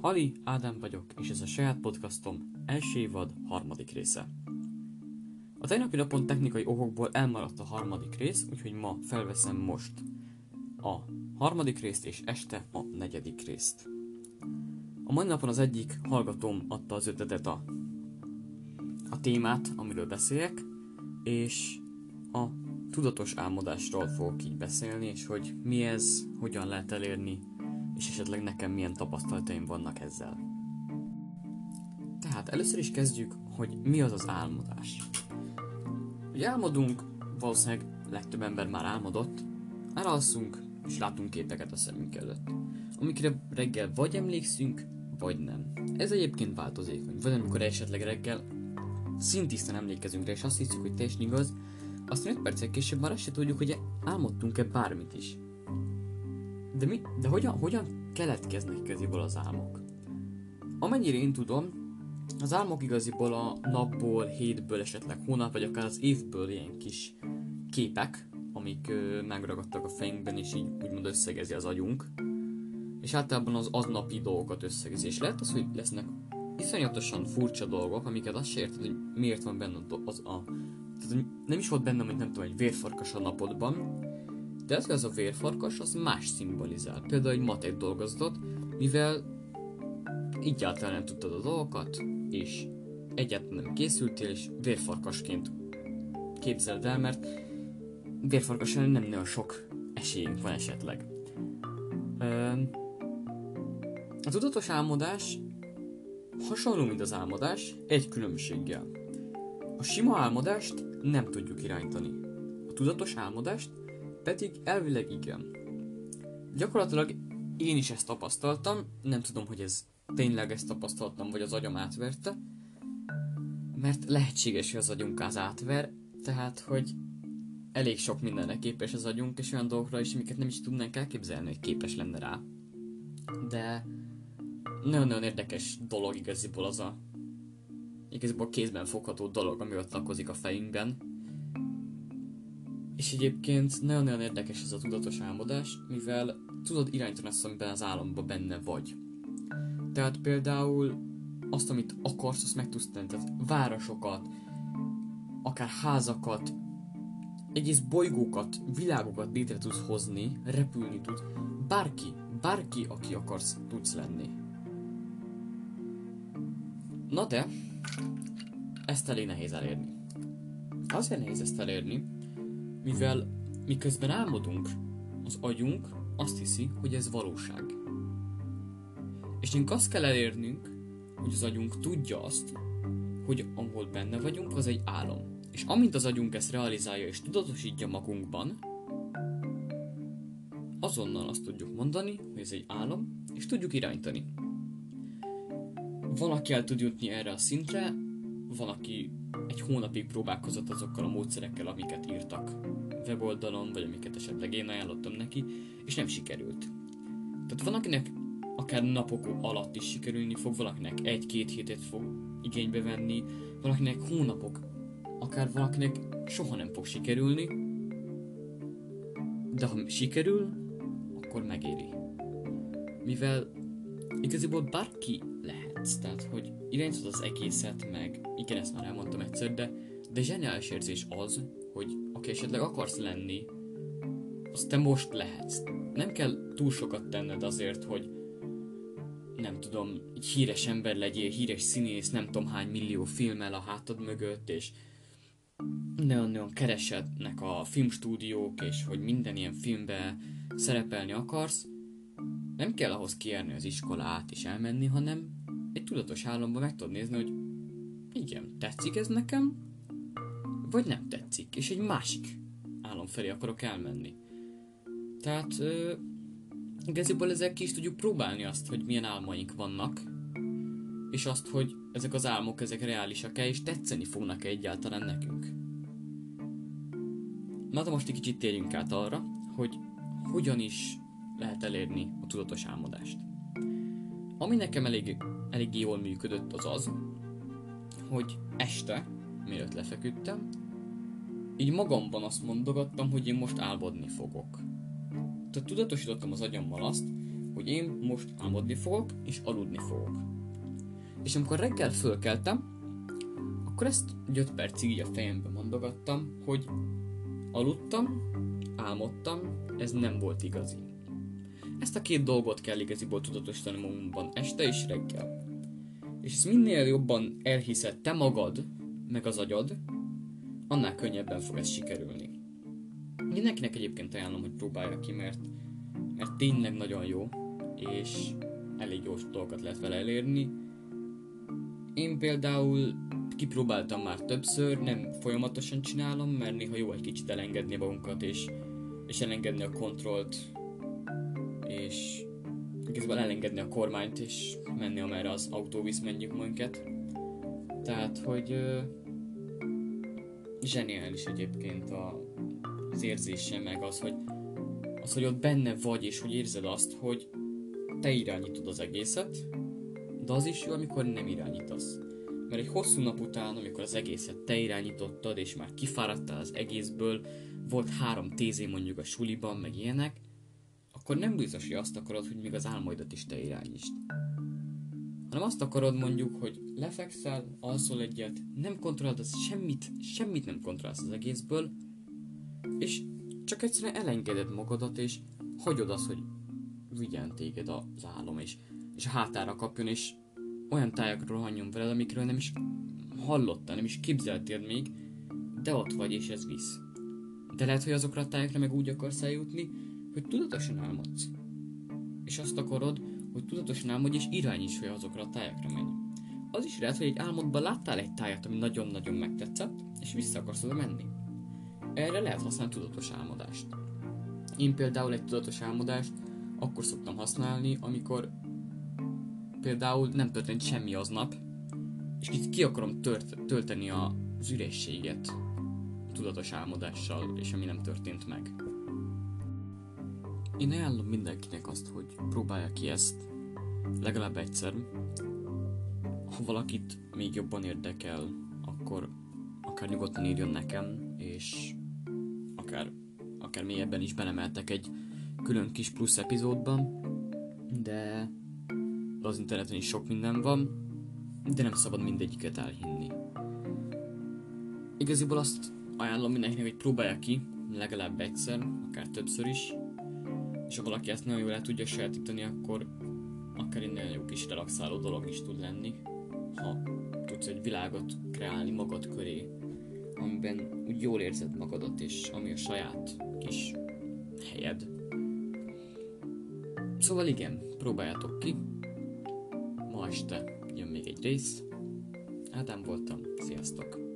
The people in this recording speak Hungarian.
Ali Ádám vagyok, és ez a saját podcastom első évad harmadik része. A tegnapi napon technikai okokból elmaradt a harmadik rész, úgyhogy ma felveszem most a harmadik részt, és este a negyedik részt. A mai napon az egyik hallgatóm adta az ötletet a, a témát, amiről beszéljek, és a tudatos álmodásról fogok így beszélni, és hogy mi ez, hogyan lehet elérni, és esetleg nekem milyen tapasztalataim vannak ezzel. Tehát először is kezdjük, hogy mi az az álmodás. Hogy álmodunk, valószínűleg legtöbb ember már álmodott, elalszunk, és látunk képeket a szemünk előtt, amikre reggel vagy emlékszünk, vagy nem. Ez egyébként változékony. Vagy amikor esetleg reggel szintisztán emlékezünk rá, és azt hiszük, hogy teljesen igaz, aztán 5 perccel később már azt se tudjuk, hogy álmodtunk-e bármit is. De, mi, de hogyan, hogyan keletkeznek igaziból az álmok? Amennyire én tudom, az álmok igaziból a napból, hétből, esetleg hónap, vagy akár az évből ilyen kis képek, amik ö, megragadtak a fejünkben, és így úgymond összegezi az agyunk. És általában az aznapi dolgokat összegezi. És lehet az, hogy lesznek iszonyatosan furcsa dolgok, amiket azt se érted, hogy miért van benne az a... Tehát nem is volt benne, hogy nem tudom, egy vérfarkas a napodban, de ez az a vérfarkas, az más szimbolizál. Például egy matek dolgozatot, mivel egyáltalán nem tudtad a dolgokat, és egyáltalán nem készültél, és vérfarkasként képzeld el, mert vérfarkasan nem nagyon sok esélyünk van esetleg. A tudatos álmodás hasonló, mint az álmodás, egy különbséggel. A sima álmodást nem tudjuk irányítani. A tudatos álmodást pedig elvileg igen. Gyakorlatilag én is ezt tapasztaltam, nem tudom, hogy ez tényleg ezt tapasztaltam, vagy az agyam átverte, mert lehetséges, hogy az agyunk az átver, tehát, hogy elég sok mindenre képes az agyunk, és olyan dolgokra is, amiket nem is tudnánk elképzelni, hogy képes lenne rá. De nagyon-nagyon érdekes dolog igaziból az a igaziból kézben fogható dolog, ami ott lakozik a fejünkben, és egyébként nagyon-nagyon érdekes ez a tudatos álmodás, mivel tudod irányítani azt, amiben az álomban benne vagy. Tehát például azt, amit akarsz, azt meg tudsz tenni. Tehát városokat, akár házakat, egész bolygókat, világokat létre tudsz hozni, repülni tudsz. Bárki, bárki, aki akarsz, tudsz lenni. Na de, ezt elég nehéz elérni. Azért nehéz ezt elérni, mivel miközben álmodunk, az agyunk azt hiszi, hogy ez valóság. És nekünk azt kell elérnünk, hogy az agyunk tudja azt, hogy ahol benne vagyunk, az egy álom. És amint az agyunk ezt realizálja és tudatosítja magunkban, azonnal azt tudjuk mondani, hogy ez egy álom, és tudjuk irányítani. Van, aki el tud jutni erre a szintre, van, aki egy hónapig próbálkozott azokkal a módszerekkel, amiket írtak weboldalon, vagy amiket esetleg én ajánlottam neki, és nem sikerült. Tehát van, akinek akár napok alatt is sikerülni fog, valakinek egy-két hétet fog igénybe venni, valakinek hónapok, akár valakinek soha nem fog sikerülni, de ha sikerül, akkor megéri. Mivel igaziból bárki lehet, tehát hogy irányítod az egészet, meg igen, ezt már elmondtam egyszer, de, de zseniális érzés az, hogy aki esetleg akarsz lenni, az te most lehetsz. Nem kell túl sokat tenned azért, hogy nem tudom, egy híres ember legyél, híres színész, nem tudom hány millió filmmel a hátad mögött, és nagyon-nagyon keresednek a filmstúdiók, és hogy minden ilyen filmbe szerepelni akarsz, nem kell ahhoz kiérni az iskolát és elmenni, hanem egy tudatos államban meg tudod nézni, hogy igen, tetszik ez nekem, vagy nem tetszik, és egy másik állam felé akarok elmenni. Tehát ö, igaziból ezzel ki is tudjuk próbálni azt, hogy milyen álmaink vannak, és azt, hogy ezek az álmok, ezek reálisak-e, és tetszeni fognak-e egyáltalán nekünk. Na de most egy kicsit térjünk át arra, hogy hogyan is lehet elérni a tudatos álmodást. Ami nekem elég, elég jól működött az az, hogy este, mielőtt lefeküdtem, így magamban azt mondogattam, hogy én most álmodni fogok. Tehát tudatosítottam az agyammal azt, hogy én most álmodni fogok, és aludni fogok. És amikor reggel fölkeltem, akkor ezt 5 percig így a fejembe mondogattam, hogy aludtam, álmodtam, ez nem volt igazi. Ezt a két dolgot kell igaziból tudatosítani magunkban, este és reggel. És ezt minél jobban elhiszed te magad, meg az agyad, annál könnyebben fog ez sikerülni. Mindenkinek egyébként ajánlom, hogy próbálja ki, mert, mert tényleg nagyon jó, és elég jó dolgokat lehet vele elérni. Én például kipróbáltam már többször, nem folyamatosan csinálom, mert néha jó egy kicsit elengedni magunkat, és, és elengedni a kontrollt, és igazából elengedni a kormányt, és menni amerre az autó visz menjük minket. Tehát, hogy uh, zseniális egyébként a, az érzése, meg az, hogy az, hogy ott benne vagy, és hogy érzed azt, hogy te irányítod az egészet, de az is jó, amikor nem irányítasz. Mert egy hosszú nap után, amikor az egészet te irányítottad, és már kifáradtál az egészből, volt három tézé mondjuk a suliban, meg ilyenek, akkor nem biztos, hogy azt akarod, hogy még az álmaidat is te irányítsd. Hanem azt akarod mondjuk, hogy lefekszel, alszol egyet, nem kontrollálod az semmit, semmit nem kontrollálsz az egészből, és csak egyszerűen elengeded magadat, és hagyod azt, hogy vigyen téged az álom, és, és a hátára kapjon, és olyan tájakra rohanjon veled, amikről nem is hallottál, nem is képzeltél még, de ott vagy, és ez visz. De lehet, hogy azokra a tájakra meg úgy akarsz eljutni, hogy tudatosan álmodsz. És azt akarod, hogy tudatosan álmodj, és irányíts, hogy azokra a tájakra menj. Az is lehet, hogy egy álmodban láttál egy tájat, ami nagyon-nagyon megtetszett, és vissza akarsz oda menni. Erre lehet használni tudatos álmodást. Én például egy tudatos álmodást akkor szoktam használni, amikor például nem történt semmi aznap, és ki, ki akarom tört, tölteni az ürességet tudatos álmodással, és ami nem történt meg. Én ajánlom mindenkinek azt, hogy próbálja ki ezt legalább egyszer. Ha valakit még jobban érdekel, akkor akár nyugodtan írjon nekem, és akár, akár mélyebben is belemeltek egy külön kis plusz epizódban, de az interneten is sok minden van, de nem szabad mindegyiket elhinni. Igaziból azt ajánlom mindenkinek, hogy próbálja ki, legalább egyszer, akár többször is, és ha valaki ezt nagyon jól el tudja sajátítani, akkor akár egy nagyon jó kis relaxáló dolog is tud lenni, ha tudsz egy világot kreálni magad köré, amiben úgy jól érzed magadat, és ami a saját kis helyed. Szóval igen, próbáljátok ki. Ma este jön még egy rész. Ádám voltam, sziasztok!